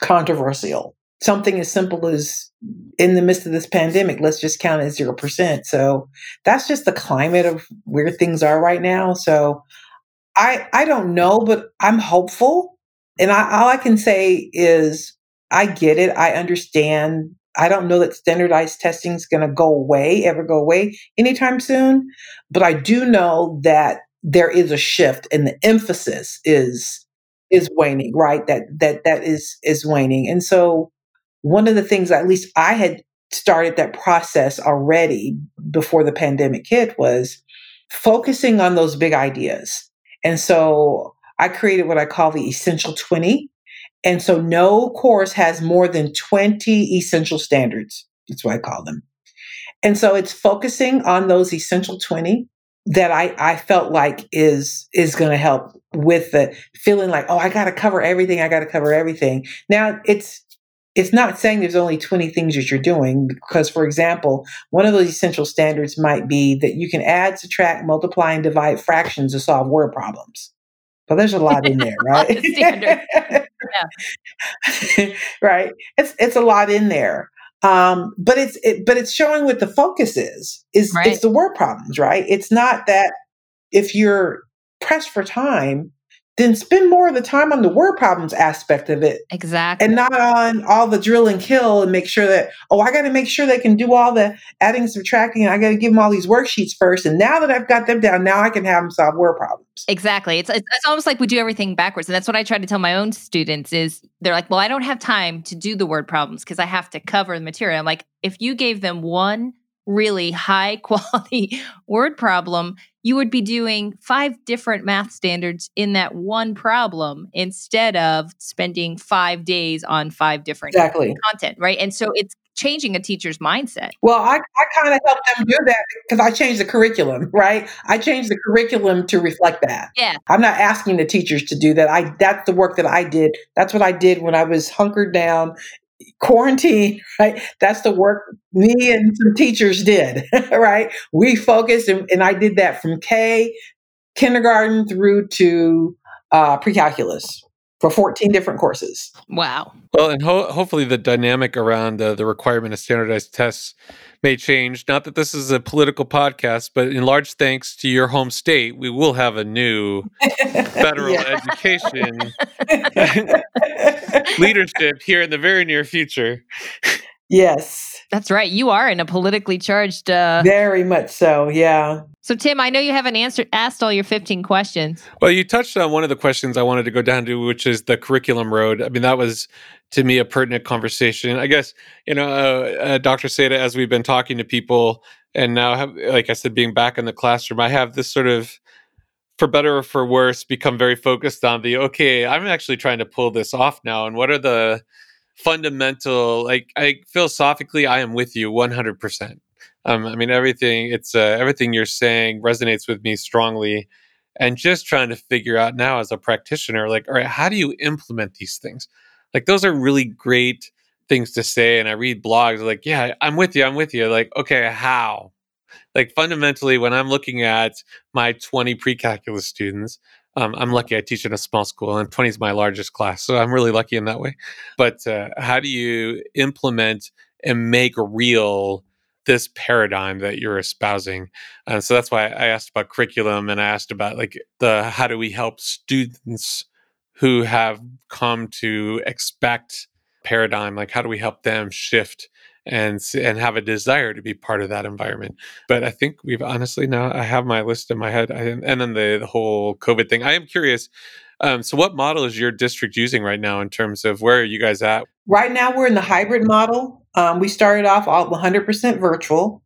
controversial. Something as simple as in the midst of this pandemic, let's just count at zero percent. So that's just the climate of where things are right now. So I I don't know, but I'm hopeful and I, all I can say is, I get it. I understand. I don't know that standardized testing is going to go away, ever go away anytime soon. But I do know that there is a shift and the emphasis is is waning right that that that is is waning and so one of the things at least i had started that process already before the pandemic hit was focusing on those big ideas and so I created what I call the Essential 20. And so no course has more than 20 essential standards. That's what I call them. And so it's focusing on those essential 20 that I, I felt like is is going to help with the feeling like, oh, I got to cover everything. I got to cover everything. Now it's it's not saying there's only 20 things that you're doing because for example one of those essential standards might be that you can add subtract multiply and divide fractions to solve word problems but there's a lot in there, right? Yeah. right. It's it's a lot in there. Um, but it's it, but it's showing what the focus is. Is right. it's the word problems, right? It's not that if you're pressed for time, then spend more of the time on the word problems aspect of it.
Exactly.
And not on all the drill and kill and make sure that, oh, I got to make sure they can do all the adding subtracting. And I got to give them all these worksheets first. And now that I've got them down, now I can have them solve word problems.
Exactly. It's, it's, it's almost like we do everything backwards. And that's what I try to tell my own students is they're like, well, I don't have time to do the word problems because I have to cover the material. I'm like, if you gave them one really high quality word problem, you would be doing five different math standards in that one problem instead of spending five days on five different
exactly.
content, right? And so it's changing a teacher's mindset.
Well, I, I kind of help them do that because I changed the curriculum, right? I changed the curriculum to reflect that.
Yeah.
I'm not asking the teachers to do that. I that's the work that I did. That's what I did when I was hunkered down quarantine, right? That's the work me and some teachers did, right? We focused, and, and, I did that from K, kindergarten through to uh, pre calculus for 14 different courses.
Wow.
Well, and ho- hopefully the dynamic around uh, the requirement of standardized tests may change. Not that this is a political podcast, but in large thanks to your home state, we will have a new federal education leadership here in the very near future.
Yes.
That's right. You are in a politically charged. Uh...
Very much so. Yeah.
So, Tim, I know you haven't answered asked all your 15 questions.
Well, you touched on one of the questions I wanted to go down to, which is the curriculum road. I mean, that was to me a pertinent conversation. I guess you know, uh, uh, Dr. Seda, as we've been talking to people, and now, have, like I said, being back in the classroom, I have this sort of for better or for worse, become very focused on the okay, I'm actually trying to pull this off now. And what are the fundamental like I philosophically I am with you 100%. Um, I mean everything it's uh, everything you're saying resonates with me strongly and just trying to figure out now as a practitioner like all right how do you implement these things like those are really great things to say and I read blogs like yeah I'm with you I'm with you like okay how like fundamentally when I'm looking at my 20 pre-calculus students um, I'm lucky I teach in a small school, and 20 is my largest class. So I'm really lucky in that way. But uh, how do you implement and make real this paradigm that you're espousing? And so that's why I asked about curriculum and I asked about like the how do we help students who have come to expect paradigm, like how do we help them shift and and have a desire to be part of that environment. But I think we've honestly now I have my list in my head, and then the, the whole COVID thing. I am curious. Um, so, what model is your district using right now in terms of where are you guys at?
Right now, we're in the hybrid model. Um, we started off all 100% virtual.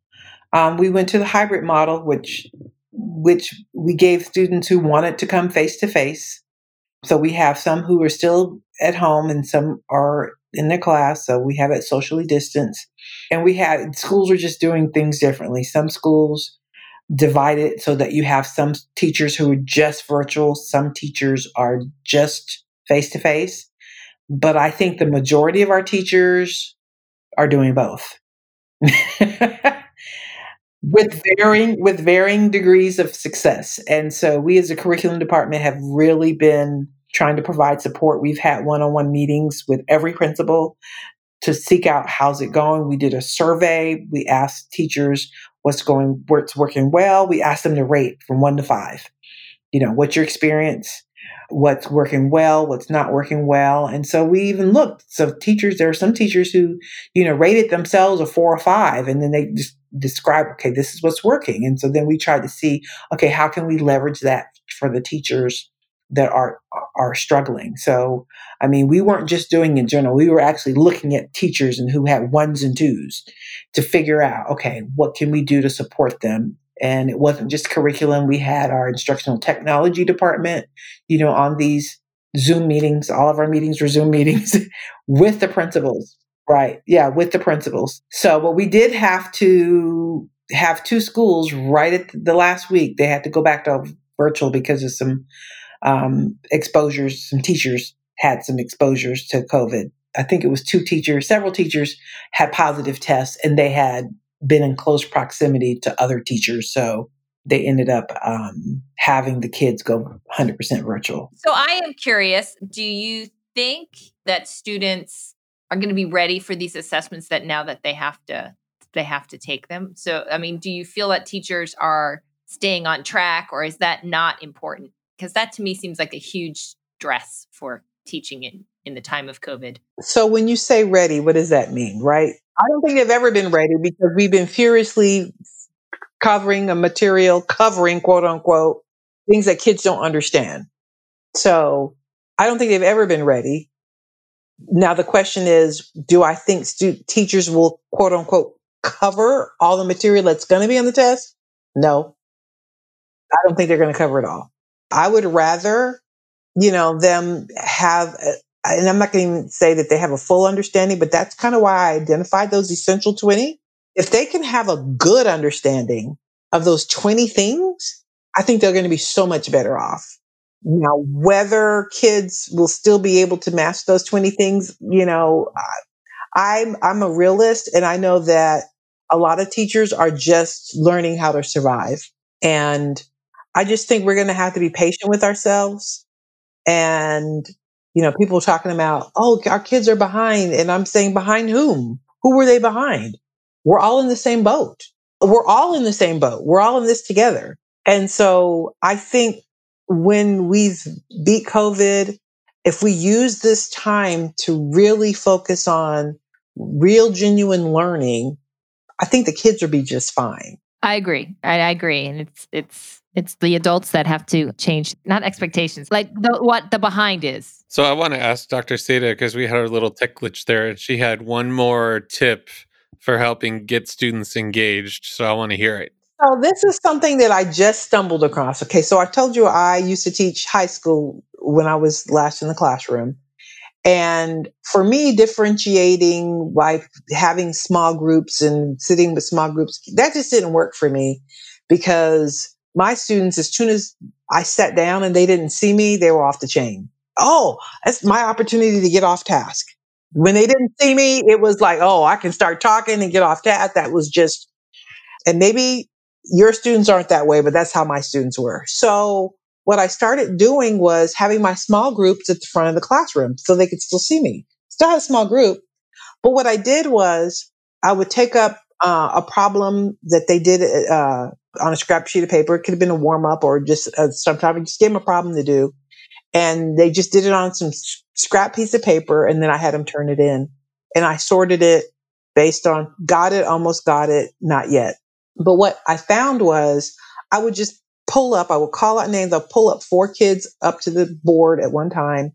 Um, we went to the hybrid model, which which we gave students who wanted to come face to face. So we have some who are still at home and some are in their class. So we have it socially distanced. And we had schools are just doing things differently. Some schools divide it so that you have some teachers who are just virtual, some teachers are just face to face. But I think the majority of our teachers are doing both. with varying with varying degrees of success. And so we as a curriculum department have really been trying to provide support. We've had one-on-one meetings with every principal to seek out how's it going. We did a survey. We asked teachers what's going, what's working well. We asked them to rate from one to five. You know, what's your experience? What's working well? What's not working well? And so we even looked. So teachers, there are some teachers who, you know, rated themselves a four or five, and then they just describe, okay, this is what's working. And so then we tried to see, okay, how can we leverage that for the teachers that are are struggling. So, I mean, we weren't just doing in general. We were actually looking at teachers and who had ones and twos to figure out, okay, what can we do to support them? And it wasn't just curriculum. We had our instructional technology department, you know, on these Zoom meetings. All of our meetings were Zoom meetings with the principals. Right. Yeah, with the principals. So, but we did have to have two schools right at the last week. They had to go back to virtual because of some um, exposures. Some teachers had some exposures to COVID. I think it was two teachers, several teachers had positive tests and they had been in close proximity to other teachers. So they ended up um, having the kids go 100% virtual.
So I am curious do you think that students are going to be ready for these assessments that now that they have to they have to take them? So, I mean, do you feel that teachers are staying on track or is that not important? Because that to me seems like a huge stress for teaching in, in the time of COVID.
So, when you say ready, what does that mean, right? I don't think they've ever been ready because we've been furiously covering a material, covering quote unquote things that kids don't understand. So, I don't think they've ever been ready. Now, the question is do I think stu- teachers will quote unquote cover all the material that's going to be on the test? No. I don't think they're going to cover it all. I would rather, you know, them have, and I'm not going to say that they have a full understanding, but that's kind of why I identified those essential 20. If they can have a good understanding of those 20 things, I think they're going to be so much better off. Now, whether kids will still be able to master those 20 things, you know, I'm, I'm a realist and I know that a lot of teachers are just learning how to survive. And I just think we're going to have to be patient with ourselves. And, you know, people talking about, oh, our kids are behind. And I'm saying, behind whom? Who were they behind? We're all in the same boat. We're all in the same boat. We're all in this together. And so I think when we've beat COVID, if we use this time to really focus on real, genuine learning, I think the kids will be just fine.
I agree. I, I agree. And it's, it's, it's the adults that have to change, not expectations, like the, what the behind is.
So I want to ask Dr. Seda because we had a little tech glitch there, and she had one more tip for helping get students engaged. So I want to hear it.
So this is something that I just stumbled across. Okay, so I told you I used to teach high school when I was last in the classroom. And for me, differentiating, like having small groups and sitting with small groups, that just didn't work for me because my students, as soon as I sat down and they didn't see me, they were off the chain. Oh, that's my opportunity to get off task. When they didn't see me, it was like, oh, I can start talking and get off task. That was just, and maybe your students aren't that way, but that's how my students were. So what I started doing was having my small groups at the front of the classroom so they could still see me. Still had a small group. But what I did was I would take up uh, a problem that they did uh, on a scrap sheet of paper. It could have been a warm up or just uh, sometimes I just gave them a problem to do. And they just did it on some scrap piece of paper. And then I had them turn it in and I sorted it based on got it, almost got it, not yet. But what I found was I would just pull up, I would call out names, I'll pull up four kids up to the board at one time.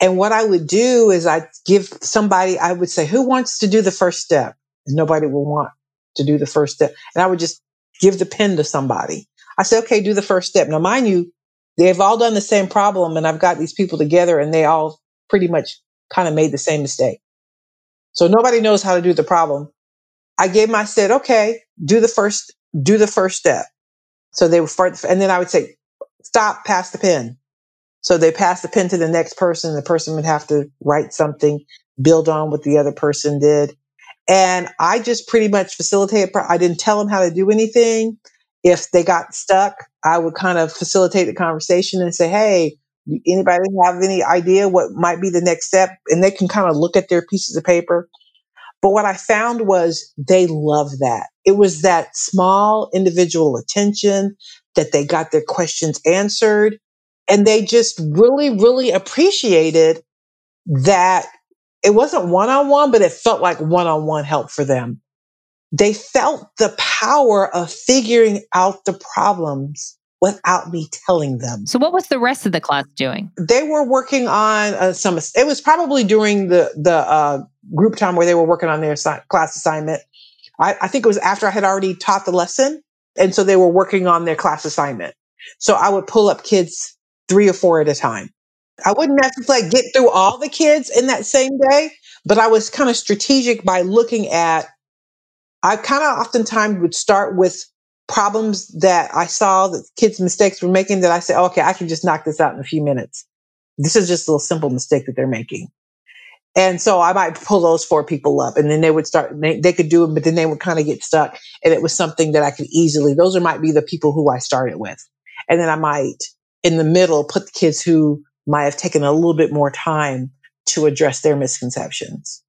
And what I would do is I'd give somebody, I would say, who wants to do the first step? And nobody will want to do the first step. And I would just give the pen to somebody. I said, okay, do the first step. Now, mind you, they've all done the same problem and I've got these people together and they all pretty much kind of made the same mistake. So nobody knows how to do the problem. I gave my said, okay, do the first, do the first step. So they would start, and then I would say, stop, pass the pen. So they pass the pen to the next person. The person would have to write something, build on what the other person did. And I just pretty much facilitated. I didn't tell them how to do anything. If they got stuck, I would kind of facilitate the conversation and say, Hey, anybody have any idea what might be the next step? And they can kind of look at their pieces of paper but what I found was they love that. It was that small individual attention that they got their questions answered. And they just really, really appreciated that it wasn't one on one, but it felt like one on one help for them. They felt the power of figuring out the problems without me telling them.
So, what was the rest of the class doing?
They were working on uh, some. It was probably during the the uh, group time where they were working on their assi- class assignment. I, I think it was after I had already taught the lesson, and so they were working on their class assignment. So I would pull up kids three or four at a time. I wouldn't necessarily get through all the kids in that same day, but I was kind of strategic by looking at. I kind of oftentimes would start with problems that I saw that kids' mistakes were making that I said, oh, okay, I can just knock this out in a few minutes. This is just a little simple mistake that they're making. And so I might pull those four people up and then they would start, they, they could do it, but then they would kind of get stuck. And it was something that I could easily, those are might be the people who I started with. And then I might in the middle put the kids who might have taken a little bit more time to address their misconceptions.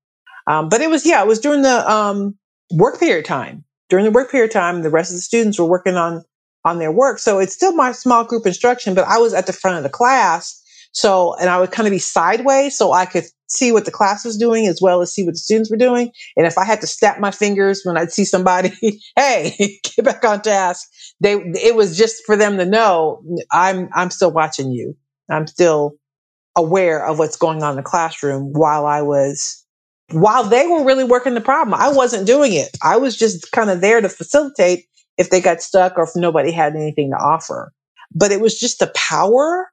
Um, but it was, yeah, it was during the um, work period time. During the work period time, the rest of the students were working on on their work. So it's still my small group instruction, but I was at the front of the class. So, and I would kind of be sideways so I could see what the class was doing as well as see what the students were doing. And if I had to snap my fingers when I'd see somebody, hey, get back on task, they it was just for them to know I'm I'm still watching you. I'm still aware of what's going on in the classroom while I was while they were really working the problem. I wasn't doing it. I was just kind of there to facilitate if they got stuck or if nobody had anything to offer. But it was just the power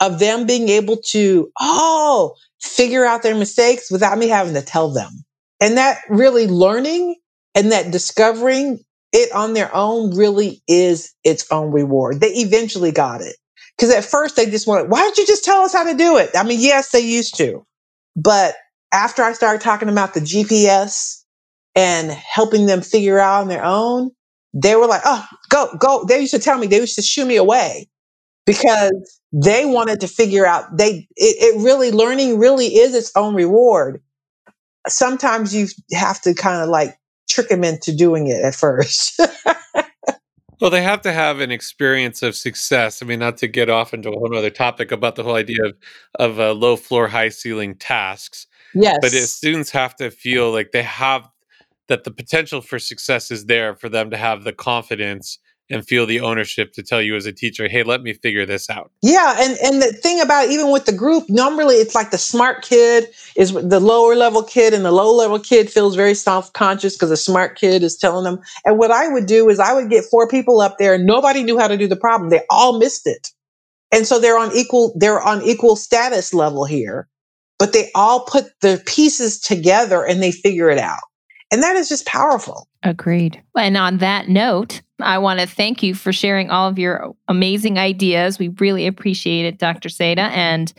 of them being able to, oh, figure out their mistakes without me having to tell them. And that really learning and that discovering it on their own really is its own reward. They eventually got it. Because at first they just wanted, why don't you just tell us how to do it? I mean, yes, they used to. But after I started talking about the GPS and helping them figure out on their own, they were like, oh, go, go. They used to tell me, they used to shoo me away because they wanted to figure out they it, it really learning really is its own reward sometimes you have to kind of like trick them into doing it at first
well they have to have an experience of success. I mean not to get off into a whole other topic about the whole idea of of uh, low floor high ceiling tasks
yes.
but students have to feel like they have that the potential for success is there for them to have the confidence and feel the ownership to tell you as a teacher, hey, let me figure this out.
Yeah, and and the thing about even with the group, normally it's like the smart kid is the lower level kid, and the low level kid feels very self conscious because the smart kid is telling them. And what I would do is I would get four people up there, and nobody knew how to do the problem. They all missed it, and so they're on equal they're on equal status level here, but they all put the pieces together and they figure it out. And that is just powerful.
Agreed. And on that note, I want to thank you for sharing all of your amazing ideas. We really appreciate it, Dr. Seda. And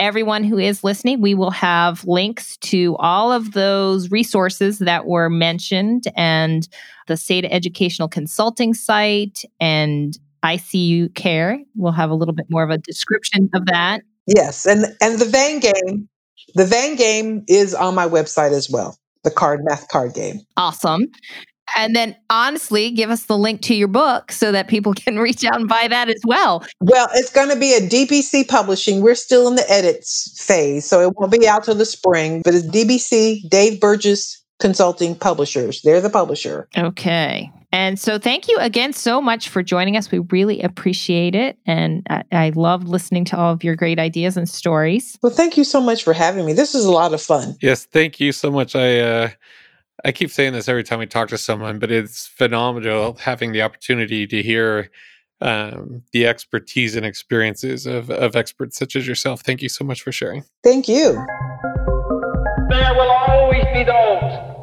everyone who is listening, we will have links to all of those resources that were mentioned and the Seda Educational Consulting site and ICU Care. We'll have a little bit more of a description of that.
Yes, and and the Vang game, the Vang game is on my website as well the card math card game.
Awesome. And then honestly, give us the link to your book so that people can reach out and buy that as well.
Well, it's going to be a DBC Publishing. We're still in the edits phase, so it won't be out till the spring, but it's DBC, Dave Burgess Consulting Publishers. They're the publisher.
Okay. And so, thank you again so much for joining us. We really appreciate it. And I, I love listening to all of your great ideas and stories.
Well, thank you so much for having me. This is a lot of fun.
Yes, thank you so much. I, uh, I keep saying this every time we talk to someone, but it's phenomenal having the opportunity to hear um, the expertise and experiences of, of experts such as yourself. Thank you so much for sharing.
Thank you.
There will always be those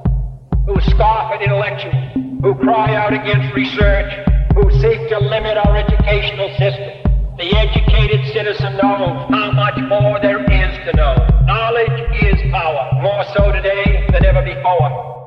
who scoff at intellectuals who cry out against research, who seek to limit our educational system. The educated citizen knows how much more there is to know. Knowledge is power, more so today than ever before.